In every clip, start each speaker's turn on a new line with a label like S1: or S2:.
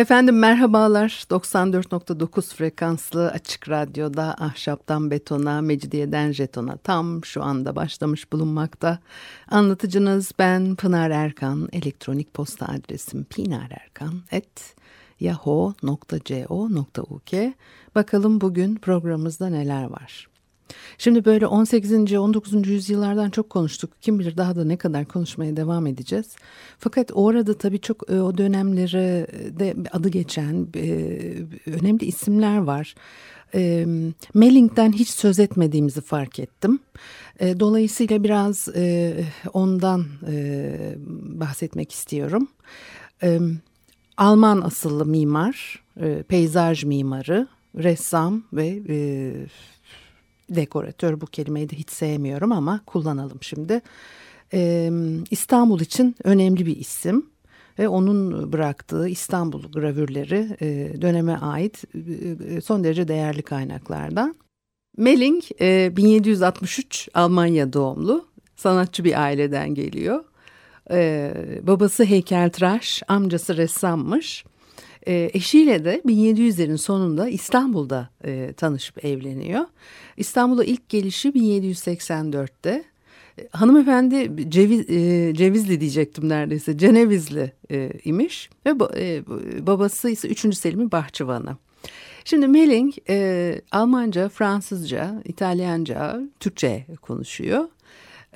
S1: Efendim merhabalar. 94.9 frekanslı açık radyoda ahşaptan betona, mecidiyeden jetona tam şu anda başlamış bulunmakta. Anlatıcınız ben Pınar Erkan. Elektronik posta adresim pinarerkan@yahoo.co.uk. Bakalım bugün programımızda neler var. Şimdi böyle 18. 19. yüzyıllardan çok konuştuk. Kim bilir daha da ne kadar konuşmaya devam edeceğiz. Fakat orada tabii çok e, o dönemlere de adı geçen e, önemli isimler var. E, Melling'den hiç söz etmediğimizi fark ettim. Dolayısıyla biraz ondan bahsetmek istiyorum. Alman asıllı mimar, peyzaj mimarı, ressam ve dekoratör bu kelimeyi de hiç sevmiyorum ama kullanalım şimdi. Ee, İstanbul için önemli bir isim ve onun bıraktığı İstanbul gravürleri e, döneme ait e, son derece değerli kaynaklardan. Melling e, 1763 Almanya doğumlu sanatçı bir aileden geliyor. E, babası heykeltıraş, amcası ressammış. E, eşiyle de 1700'lerin sonunda İstanbul'da e, tanışıp evleniyor. İstanbul'a ilk gelişi 1784'te. E, hanımefendi ceviz, e, Cevizli diyecektim neredeyse Cenevizli e, imiş ve e, babası ise 3. Selim'in bahçıvanı. Şimdi Melling e, Almanca, Fransızca, İtalyanca, Türkçe konuşuyor.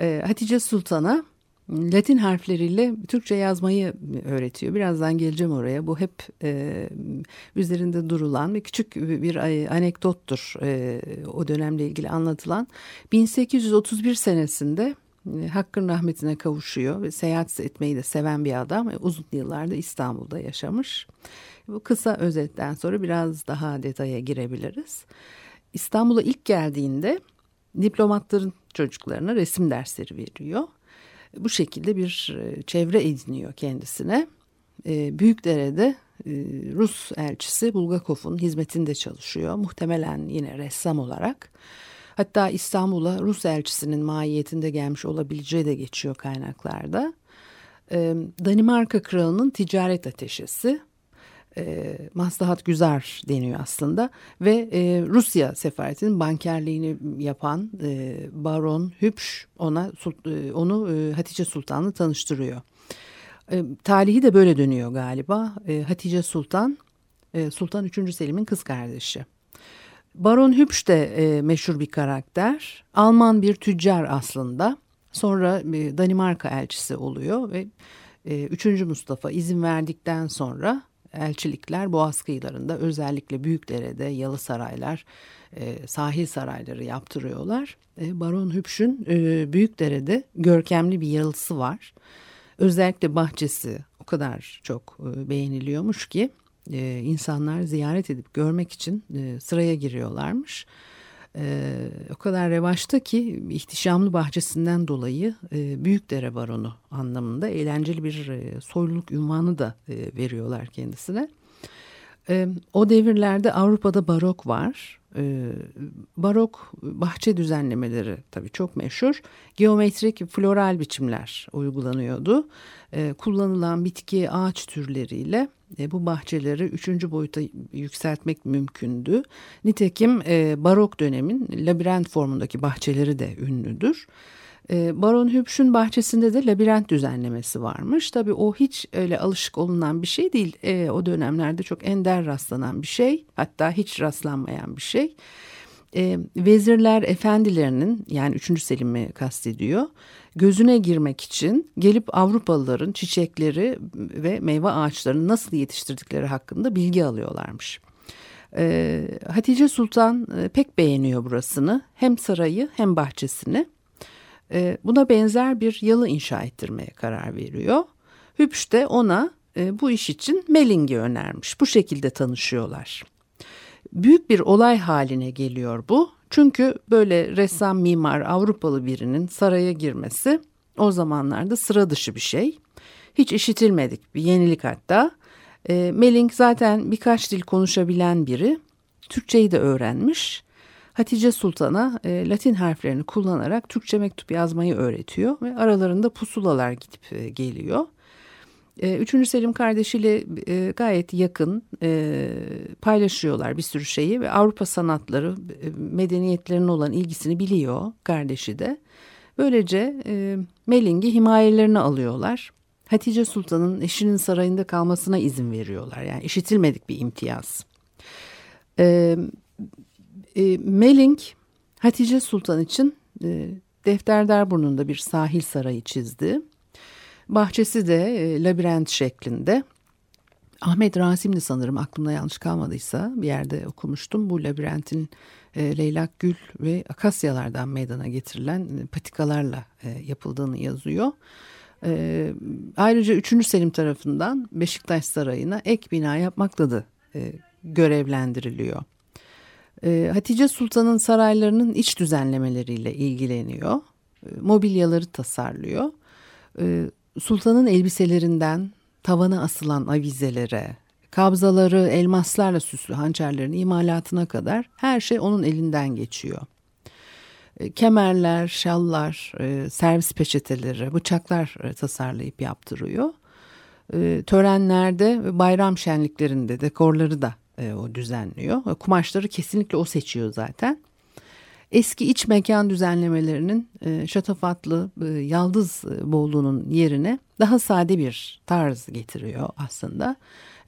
S1: E, Hatice Sultan'a Latin harfleriyle Türkçe yazmayı öğretiyor. Birazdan geleceğim oraya. Bu hep e, üzerinde durulan ve küçük bir anekdottur e, o dönemle ilgili anlatılan. 1831 senesinde e, Hakkın rahmetine kavuşuyor ve seyahat etmeyi de seven bir adam. E, uzun yıllarda İstanbul'da yaşamış. Bu kısa özetten sonra biraz daha detaya girebiliriz. İstanbul'a ilk geldiğinde diplomatların çocuklarına resim dersleri veriyor bu şekilde bir e, çevre ediniyor kendisine. E, Büyükdere'de e, Rus elçisi Bulgakov'un hizmetinde çalışıyor. Muhtemelen yine ressam olarak. Hatta İstanbul'a Rus elçisinin mahiyetinde gelmiş olabileceği de geçiyor kaynaklarda. Danimarka kralının ticaret ateşesi e, maslahat güzar deniyor aslında ve e, Rusya sefaretinin bankerliğini yapan e, Baron Hübsch ona e, onu e, Hatice Sultan'la tanıştırıyor. E, tarihi de böyle dönüyor galiba. E, Hatice Sultan e, Sultan 3. Selim'in kız kardeşi. Baron Hübsch de e, meşhur bir karakter. Alman bir tüccar aslında. Sonra e, Danimarka elçisi oluyor ve e, 3. Mustafa izin verdikten sonra elçilikler Boğaz kıyılarında özellikle Büyükdere'de yalı saraylar, e, sahil sarayları yaptırıyorlar. E, Baron Hübsch'ün e, Büyükdere'de görkemli bir yalısı var. Özellikle bahçesi o kadar çok e, beğeniliyormuş ki e, insanlar ziyaret edip görmek için e, sıraya giriyorlarmış e, o kadar revaçta ki ihtişamlı bahçesinden dolayı e, Büyükdere Baronu anlamında eğlenceli bir e, soyluluk ünvanı da e, veriyorlar kendisine. E, o devirlerde Avrupa'da barok var. E, barok bahçe düzenlemeleri tabii çok meşhur. Geometrik floral biçimler uygulanıyordu. E, kullanılan bitki ağaç türleriyle e, bu bahçeleri üçüncü boyuta yükseltmek mümkündü. Nitekim e, barok dönemin labirent formundaki bahçeleri de ünlüdür. E, Baron Hübsch'ün bahçesinde de labirent düzenlemesi varmış. Tabii o hiç öyle alışık olunan bir şey değil. E, o dönemlerde çok ender rastlanan bir şey. Hatta hiç rastlanmayan bir şey. E, vezirler efendilerinin yani 3. Selim'i kastediyor gözüne girmek için gelip Avrupalıların çiçekleri ve meyve ağaçlarını nasıl yetiştirdikleri hakkında bilgi alıyorlarmış. Ee, Hatice Sultan e, pek beğeniyor burasını hem sarayı hem bahçesini. Ee, buna benzer bir yalı inşa ettirmeye karar veriyor. Hübsch de ona e, bu iş için Melling'i önermiş. Bu şekilde tanışıyorlar. Büyük bir olay haline geliyor bu. Çünkü böyle ressam mimar Avrupalı birinin saraya girmesi o zamanlarda sıra dışı bir şey. Hiç işitilmedik bir yenilik hatta. E, Melling zaten birkaç dil konuşabilen biri. Türkçeyi de öğrenmiş. Hatice Sultan'a e, Latin harflerini kullanarak Türkçe mektup yazmayı öğretiyor ve aralarında pusulalar gidip e, geliyor. E, Üçüncü Selim kardeşiyle e, gayet yakın e, paylaşıyorlar bir sürü şeyi ve Avrupa sanatları e, medeniyetlerine olan ilgisini biliyor kardeşi de. Böylece e, Melling'i himayelerine alıyorlar. Hatice Sultan'ın eşinin sarayında kalmasına izin veriyorlar. Yani işitilmedik bir imtiyaz. E, e, Melling Hatice Sultan için e, Defterdarburnu'nda bir sahil sarayı çizdi. Bahçesi de e, labirent şeklinde. Ahmet Rasim'di sanırım aklımda yanlış kalmadıysa bir yerde okumuştum. Bu labirentin e, leylak gül ve akasyalardan meydana getirilen e, patikalarla e, yapıldığını yazıyor. E, ayrıca 3. Selim tarafından Beşiktaş Sarayı'na ek bina yapmakla da e, görevlendiriliyor. E, Hatice Sultan'ın saraylarının iç düzenlemeleriyle ilgileniyor. E, mobilyaları tasarlıyor. E, Sultan'ın elbiselerinden tavana asılan avizelere, kabzaları elmaslarla süslü hançerlerin imalatına kadar her şey onun elinden geçiyor. Kemerler, şallar, e, servis peçeteleri, bıçaklar e, tasarlayıp yaptırıyor. Törenlerde, bayram şenliklerinde dekorları da o düzenliyor. Kumaşları kesinlikle o seçiyor zaten. Eski iç mekan düzenlemelerinin e, şatafatlı e, yaldız bolluğunun yerine daha sade bir tarz getiriyor aslında.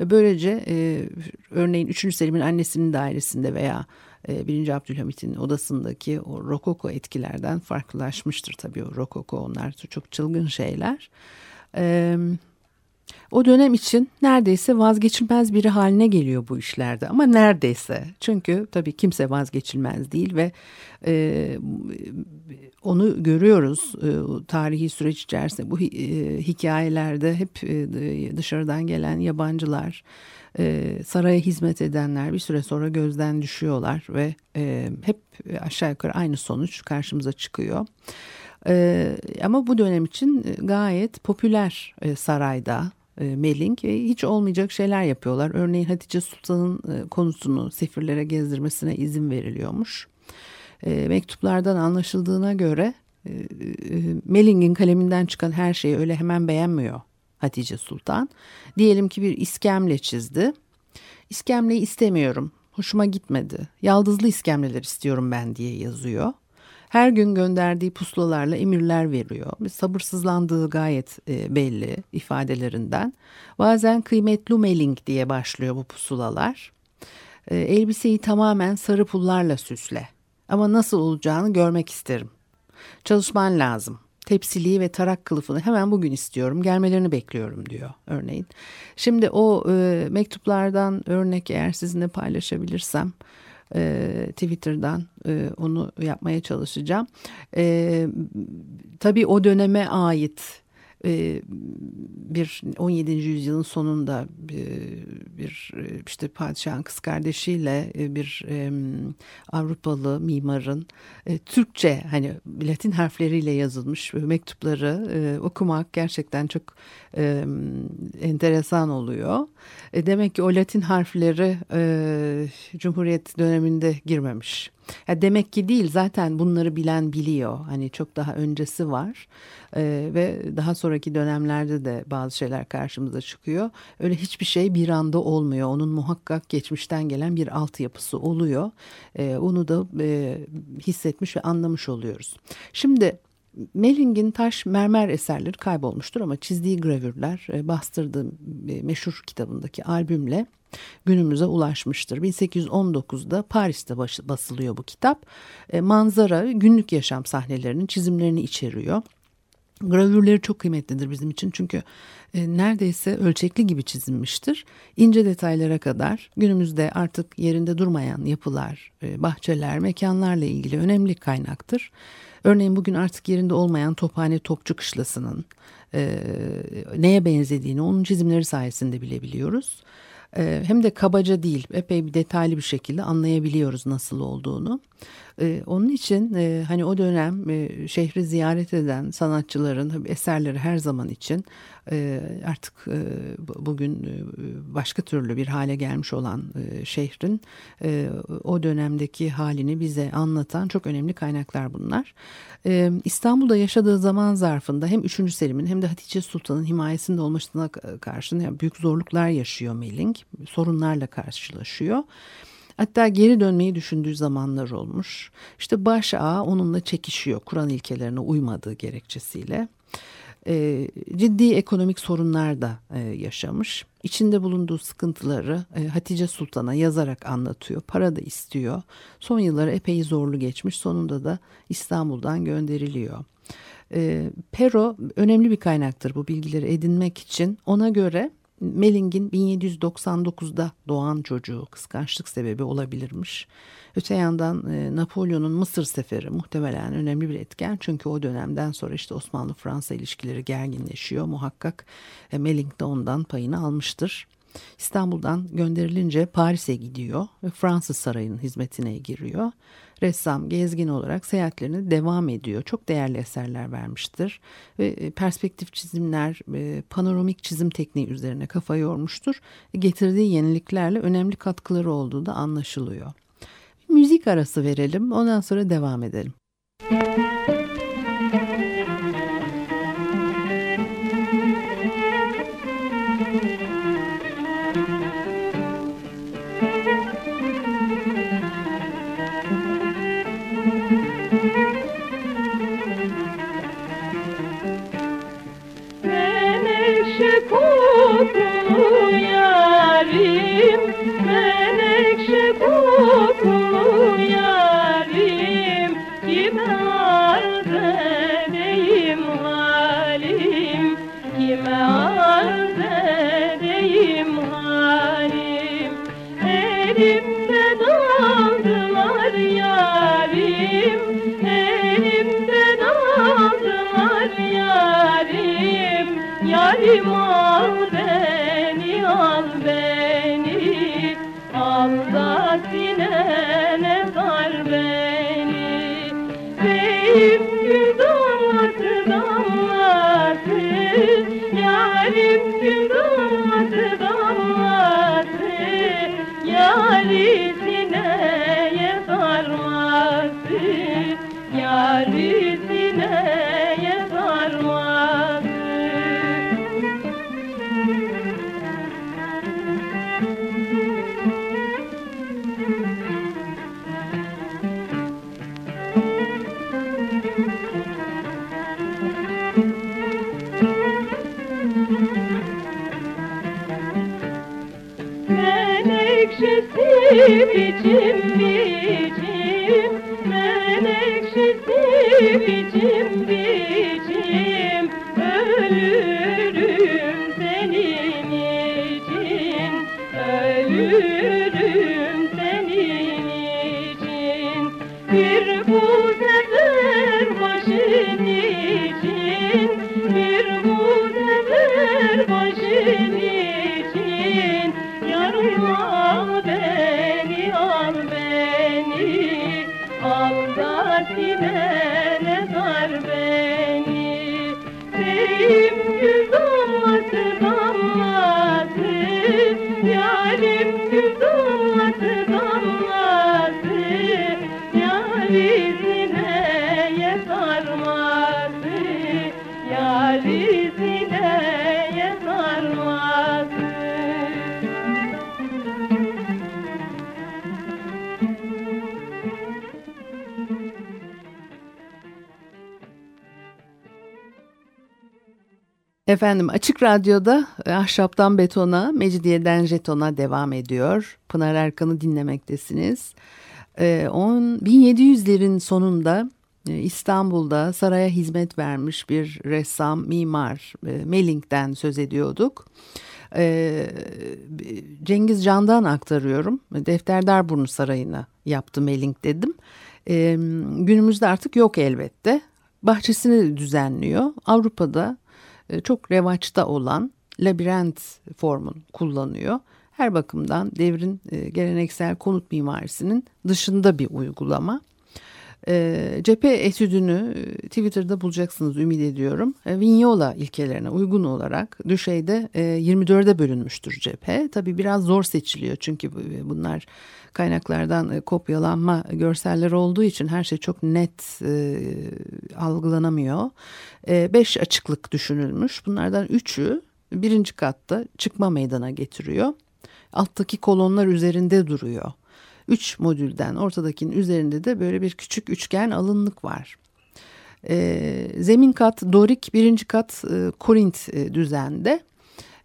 S1: Böylece e, örneğin 3. Selim'in annesinin dairesinde veya e, 1. Abdülhamit'in odasındaki o rokoko etkilerden farklılaşmıştır tabii o rokoko onlar çok çılgın şeyler. Evet. O dönem için neredeyse vazgeçilmez biri haline geliyor bu işlerde. Ama neredeyse. Çünkü tabii kimse vazgeçilmez değil ve e, onu görüyoruz e, tarihi süreç içerisinde. Bu e, hikayelerde hep e, dışarıdan gelen yabancılar e, saraya hizmet edenler bir süre sonra gözden düşüyorlar ve e, hep aşağı yukarı aynı sonuç karşımıza çıkıyor. Ee, ama bu dönem için gayet popüler e, sarayda Melink e, hiç olmayacak şeyler yapıyorlar. Örneğin Hatice Sultan'ın e, konusunu sefirlere gezdirmesine izin veriliyormuş. Mektuplardan anlaşıldığına göre Meling'in kaleminden çıkan her şeyi öyle hemen beğenmiyor Hatice Sultan. Diyelim ki bir iskemle çizdi. İskemleyi istemiyorum. Hoşuma gitmedi. Yaldızlı iskemleler istiyorum ben diye yazıyor her gün gönderdiği pusulalarla emirler veriyor. Sabırsızlandığı gayet e, belli ifadelerinden. Bazen kıymetli mailing diye başlıyor bu pusulalar. E, elbiseyi tamamen sarı pullarla süsle. Ama nasıl olacağını görmek isterim. Çalışman lazım. Tepsiliği ve tarak kılıfını hemen bugün istiyorum. Gelmelerini bekliyorum diyor örneğin. Şimdi o e, mektuplardan örnek eğer sizinle paylaşabilirsem e, Twitter'dan e, onu yapmaya çalışacağım. E, tabii o döneme ait e, bir 17. yüzyılın sonunda bir işte padişahın kız kardeşiyle bir Avrupalı mimarın Türkçe hani Latin harfleriyle yazılmış mektupları okumak gerçekten çok enteresan oluyor. Demek ki o Latin harfleri Cumhuriyet döneminde girmemiş. Ya demek ki değil zaten bunları bilen biliyor. Hani çok daha öncesi var ee, ve daha sonraki dönemlerde de bazı şeyler karşımıza çıkıyor. Öyle hiçbir şey bir anda olmuyor. Onun muhakkak geçmişten gelen bir altyapısı oluyor. Ee, onu da e, hissetmiş ve anlamış oluyoruz. Şimdi Melling'in taş mermer eserleri kaybolmuştur ama çizdiği gravürler e, bastırdığı e, meşhur kitabındaki albümle günümüze ulaşmıştır. 1819'da Paris'te basılıyor bu kitap. E, manzara, günlük yaşam sahnelerinin çizimlerini içeriyor. Gravürleri çok kıymetlidir bizim için çünkü e, neredeyse ölçekli gibi çizilmiştir. İnce detaylara kadar günümüzde artık yerinde durmayan yapılar, e, bahçeler, mekanlarla ilgili önemli kaynaktır. Örneğin bugün artık yerinde olmayan Tophane Topçu Kışlası'nın e, neye benzediğini onun çizimleri sayesinde bilebiliyoruz. E, hem de kabaca değil epey bir detaylı bir şekilde anlayabiliyoruz nasıl olduğunu. E, onun için e, hani o dönem e, şehri ziyaret eden sanatçıların eserleri her zaman için e, artık e, bugün e, başka türlü bir hale gelmiş olan e, şehrin e, o dönemdeki halini bize anlatan çok önemli kaynaklar bunlar. E, İstanbul'da yaşadığı zaman zarfında hem 3. Selim'in hem de Hatice Sultan'ın himayesinde olmasına karşın yani büyük zorluklar yaşıyor Meling. Sorunlarla karşılaşıyor. Hatta geri dönmeyi düşündüğü zamanlar olmuş. İşte baş ağa onunla çekişiyor Kur'an ilkelerine uymadığı gerekçesiyle. E, ciddi ekonomik sorunlar da e, yaşamış. İçinde bulunduğu sıkıntıları e, Hatice Sultan'a yazarak anlatıyor. Para da istiyor. Son yılları epey zorlu geçmiş. Sonunda da İstanbul'dan gönderiliyor. E, Pero önemli bir kaynaktır bu bilgileri edinmek için. Ona göre Melling'in 1799'da doğan çocuğu kıskançlık sebebi olabilirmiş. Öte yandan e, Napolyon'un Mısır seferi muhtemelen önemli bir etken. Çünkü o dönemden sonra işte Osmanlı-Fransa ilişkileri gerginleşiyor. Muhakkak e, Melling de ondan payını almıştır. İstanbul'dan gönderilince Paris'e gidiyor ve Fransız sarayının hizmetine giriyor. Ressam, gezgin olarak seyahatlerine devam ediyor. Çok değerli eserler vermiştir ve e, perspektif çizimler, e, panoramik çizim tekniği üzerine kafa yormuştur. Getirdiği yeniliklerle önemli katkıları olduğu da anlaşılıyor. Müzik arası verelim, ondan sonra devam edelim.
S2: Biçim
S1: Efendim Açık Radyo'da Ahşaptan Betona, Mecidiyeden Jeton'a devam ediyor. Pınar Erkan'ı dinlemektesiniz. Ee, on, 1700'lerin sonunda e, İstanbul'da saraya hizmet vermiş bir ressam, mimar e, Melling'den söz ediyorduk. E, Cengiz Can'dan aktarıyorum. Defterdarburnu Sarayı'nı yaptı Melling dedim. Günümüzde artık yok elbette. Bahçesini düzenliyor. Avrupa'da çok revaçta olan labirent formun kullanıyor. Her bakımdan devrin geleneksel konut mimarisinin dışında bir uygulama. E, cephe etüdünü e, Twitter'da bulacaksınız ümit ediyorum. E, Vignola ilkelerine uygun olarak düşeyde e, 24'e bölünmüştür cephe. Tabi biraz zor seçiliyor çünkü bunlar kaynaklardan e, kopyalanma görseller olduğu için her şey çok net e, algılanamıyor. E, beş açıklık düşünülmüş. Bunlardan üçü birinci katta çıkma meydana getiriyor. Alttaki kolonlar üzerinde duruyor. 3 modülden ortadakinin üzerinde de böyle bir küçük üçgen alınlık var. E, zemin kat Dorik, birinci kat e, Korint e, düzende.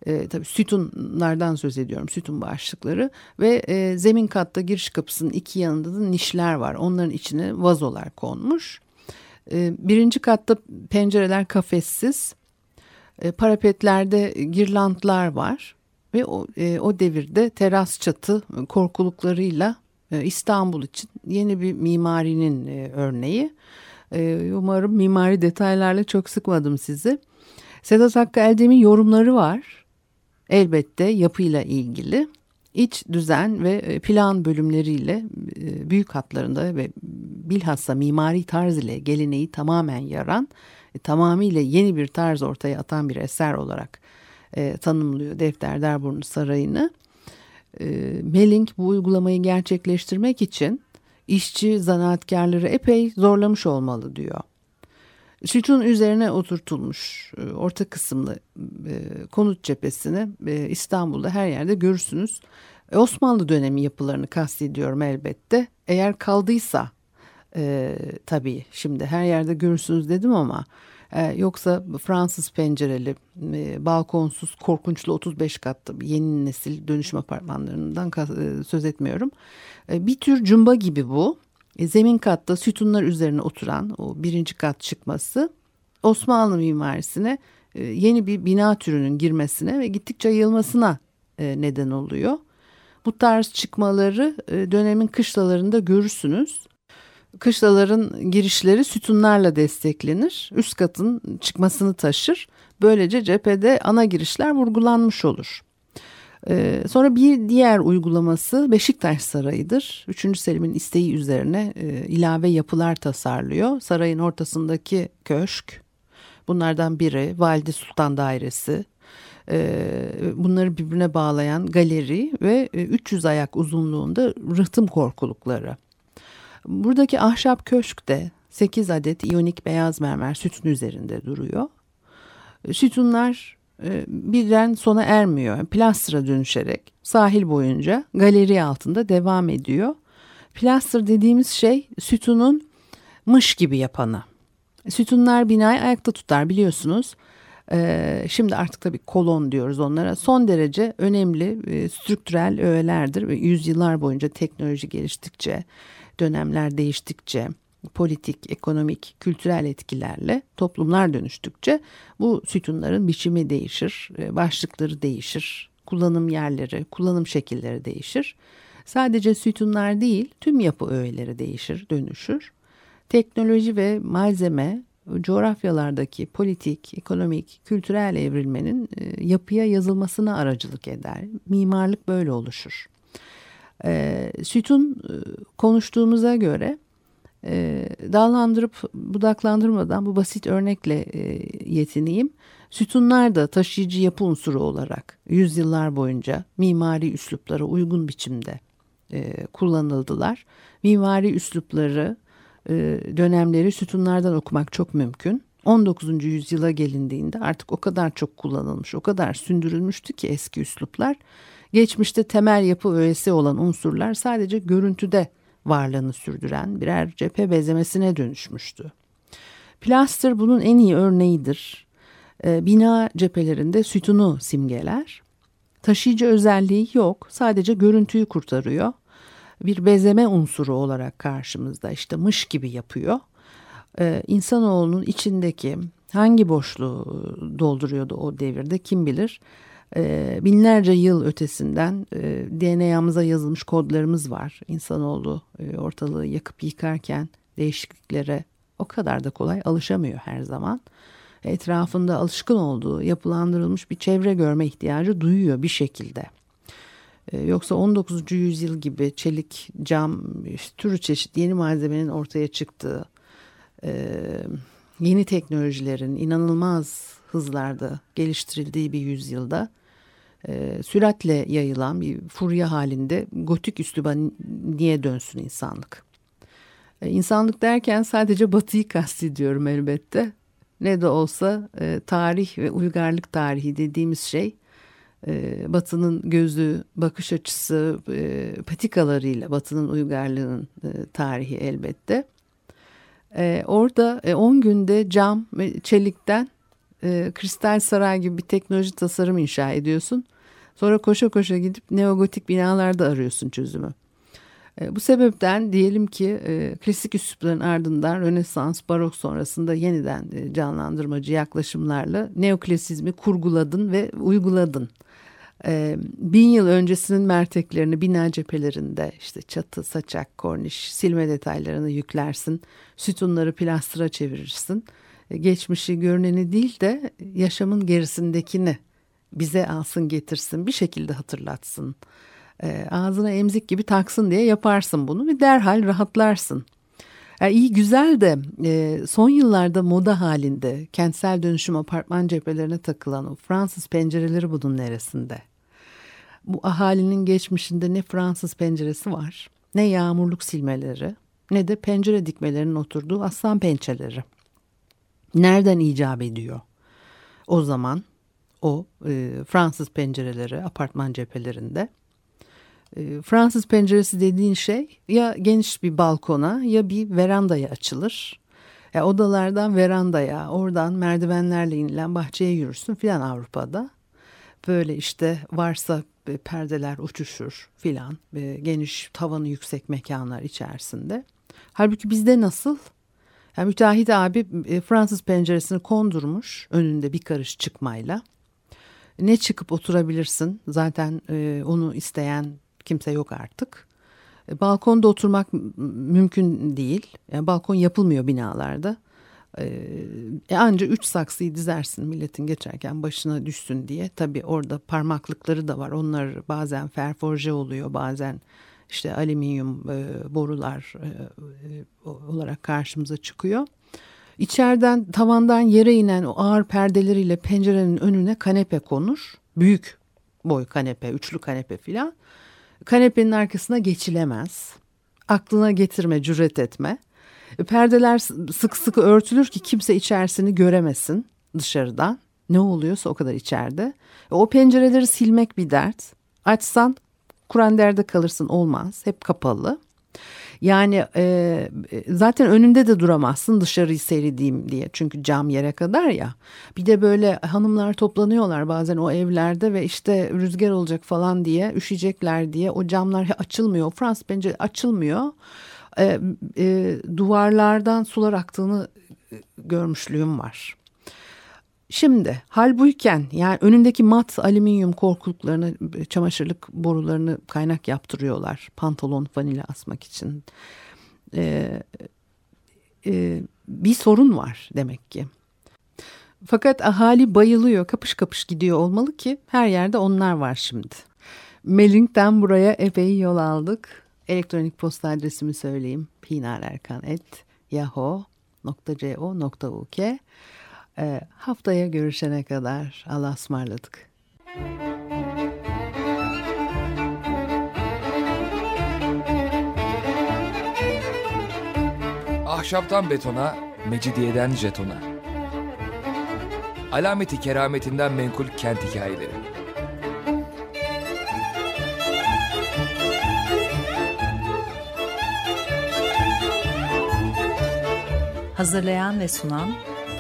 S1: E, tabii sütunlardan söz ediyorum sütun başlıkları ve e, zemin katta giriş kapısının iki yanında da nişler var onların içine vazolar konmuş. E, birinci katta pencereler kafessiz e, parapetlerde girlandlar var ve o, e, o devirde teras çatı korkuluklarıyla e, İstanbul için yeni bir mimarinin e, örneği. E, umarım mimari detaylarla çok sıkmadım sizi. Sedat Hakkı Eldem'in yorumları var. Elbette yapıyla ilgili. İç düzen ve plan bölümleriyle büyük hatlarında ve bilhassa mimari tarz ile geleneği tamamen yaran, tamamıyla yeni bir tarz ortaya atan bir eser olarak tanımlıyor Defter Derburnu Sarayı'nı. E, Melling bu uygulamayı gerçekleştirmek için işçi zanaatkarları epey zorlamış olmalı diyor. Sütun üzerine oturtulmuş e, orta kısımlı e, konut cephesini e, İstanbul'da her yerde görürsünüz. Osmanlı dönemi yapılarını kastediyorum elbette. Eğer kaldıysa tabii şimdi her yerde görürsünüz dedim ama yoksa Fransız pencereli, balkonsuz, korkunçlu 35 katlı yeni nesil dönüşüm apartmanlarından söz etmiyorum. Bir tür cumba gibi bu. E, zemin katta sütunlar üzerine oturan o birinci kat çıkması Osmanlı mimarisine e, yeni bir bina türünün girmesine ve gittikçe yayılmasına e, neden oluyor. Bu tarz çıkmaları dönemin kışlalarında görürsünüz. Kışlaların girişleri sütunlarla desteklenir. Üst katın çıkmasını taşır. Böylece cephede ana girişler vurgulanmış olur. Ee, sonra bir diğer uygulaması Beşiktaş Sarayı'dır. Üçüncü Selim'in isteği üzerine e, ilave yapılar tasarlıyor. Sarayın ortasındaki köşk, bunlardan biri Valide Sultan Dairesi, e, bunları birbirine bağlayan galeri ve e, 300 ayak uzunluğunda rıhtım korkulukları. Buradaki ahşap köşkte 8 adet iyonik beyaz mermer sütun üzerinde duruyor. Sütunlar e, birden sona ermiyor. Plastra dönüşerek sahil boyunca galeri altında devam ediyor. Plaster dediğimiz şey sütunun mış gibi yapanı. Sütunlar binayı ayakta tutar biliyorsunuz. Ee, şimdi artık tabii kolon diyoruz onlara. Son derece önemli e, strüktürel öğelerdir yüzyıllar boyunca teknoloji geliştikçe dönemler değiştikçe politik, ekonomik, kültürel etkilerle toplumlar dönüştükçe bu sütunların biçimi değişir, e, başlıkları değişir, kullanım yerleri, kullanım şekilleri değişir. Sadece sütunlar değil, tüm yapı öğeleri değişir, dönüşür. Teknoloji ve malzeme coğrafyalardaki politik, ekonomik, kültürel evrilmenin e, yapıya yazılmasına aracılık eder. Mimarlık böyle oluşur. E, sütun konuştuğumuza göre e, dallandırıp budaklandırmadan bu basit örnekle e, yetineyim. Sütunlar da taşıyıcı yapı unsuru olarak yüzyıllar boyunca mimari üsluplara uygun biçimde e, kullanıldılar. Mimari üslupları, e, dönemleri sütunlardan okumak çok mümkün. 19. yüzyıla gelindiğinde artık o kadar çok kullanılmış, o kadar sündürülmüştü ki eski üsluplar Geçmişte temel yapı öğesi olan unsurlar sadece görüntüde varlığını sürdüren birer cephe bezemesine dönüşmüştü. Plaster bunun en iyi örneğidir. Ee, bina cephelerinde sütunu simgeler. Taşıyıcı özelliği yok, sadece görüntüyü kurtarıyor. Bir bezeme unsuru olarak karşımızda işte mış gibi yapıyor. e, insanoğlunun içindeki hangi boşluğu dolduruyordu o devirde kim bilir. E, binlerce yıl ötesinden e, DNA'mıza yazılmış kodlarımız var. İnsanoğlu e, ortalığı yakıp yıkarken değişikliklere o kadar da kolay alışamıyor her zaman. Etrafında alışkın olduğu yapılandırılmış bir çevre görme ihtiyacı duyuyor bir şekilde. Ee, yoksa 19. yüzyıl gibi çelik, cam, işte, türlü çeşit yeni malzemenin ortaya çıktığı, e, yeni teknolojilerin inanılmaz hızlarda geliştirildiği bir yüzyılda e, süratle yayılan bir furya halinde gotik üsluba niye dönsün insanlık? E, insanlık derken sadece batıyı kastediyorum elbette. Ne de olsa tarih ve uygarlık tarihi dediğimiz şey e, Batı'nın gözü, bakış açısı, e, patikalarıyla Batı'nın uygarlığının e, tarihi elbette. E, orada 10 e, günde cam ve çelikten e, kristal saray gibi bir teknoloji tasarım inşa ediyorsun. Sonra koşa koşa gidip neogotik binalarda arıyorsun çözümü. E, bu sebepten diyelim ki e, klasik üslupların ardından Rönesans, Barok sonrasında yeniden e, canlandırmacı yaklaşımlarla neoklasizmi kurguladın ve uyguladın. E, bin yıl öncesinin merteklerini bina cephelerinde işte çatı, saçak, korniş, silme detaylarını yüklersin. Sütunları plastıra çevirirsin. Geçmişi görüneni değil de yaşamın gerisindekini bize alsın getirsin bir şekilde hatırlatsın. E, ağzına emzik gibi taksın diye yaparsın bunu ve derhal rahatlarsın. Yani iyi güzel de e, son yıllarda moda halinde kentsel dönüşüm apartman cephelerine takılan o Fransız pencereleri bunun neresinde? Bu ahalinin geçmişinde ne Fransız penceresi var, ne yağmurluk silmeleri, ne de pencere dikmelerinin oturduğu aslan pençeleri. Nereden icap ediyor? O zaman o e, Fransız pencereleri apartman cephelerinde. E, Fransız penceresi dediğin şey ya geniş bir balkona ya bir verandaya açılır. Ya odalardan verandaya, oradan merdivenlerle inilen bahçeye yürürsün filan Avrupa'da. Böyle işte varsa e, perdeler uçuşur filan ve geniş tavanı yüksek mekanlar içerisinde. Halbuki bizde nasıl? Yani müteahhit abi e, Fransız penceresini kondurmuş önünde bir karış çıkmayla. Ne çıkıp oturabilirsin zaten e, onu isteyen kimse yok artık. Balkonda oturmak mümkün değil. Yani balkon yapılmıyor binalarda. E, anca üç saksıyı dizersin milletin geçerken başına düşsün diye. Tabii orada parmaklıkları da var. Onlar bazen ferforje oluyor bazen işte alüminyum e, borular e, e, olarak karşımıza çıkıyor. İçeriden tavandan yere inen o ağır perdeleriyle pencerenin önüne kanepe konur. Büyük boy kanepe, üçlü kanepe filan. Kanepenin arkasına geçilemez. Aklına getirme, cüret etme. Perdeler sık sık örtülür ki kimse içerisini göremesin dışarıdan. Ne oluyorsa o kadar içeride. O pencereleri silmek bir dert. Açsan kuranderde kalırsın olmaz. Hep kapalı. Yani e, zaten önünde de duramazsın dışarıyı seyredeyim diye. Çünkü cam yere kadar ya. Bir de böyle hanımlar toplanıyorlar bazen o evlerde ve işte rüzgar olacak falan diye üşüyecekler diye o camlar açılmıyor. Fransız pencere açılmıyor e, e, duvarlardan sular aktığını e, görmüşlüğüm var. Şimdi hal yani önündeki mat alüminyum korkuluklarını çamaşırlık borularını kaynak yaptırıyorlar pantolon vanilya asmak için. Ee, e, bir sorun var demek ki. Fakat ahali bayılıyor kapış kapış gidiyor olmalı ki her yerde onlar var şimdi. Melink'ten buraya epey yol aldık. Elektronik posta adresimi söyleyeyim. pinarerkan.yahoo.co.uk e, Haftaya görüşene kadar Allah'a ısmarladık.
S3: Ahşaptan betona, mecidiyeden jetona. Alameti kerametinden menkul kent hikayeleri.
S4: Hazırlayan ve sunan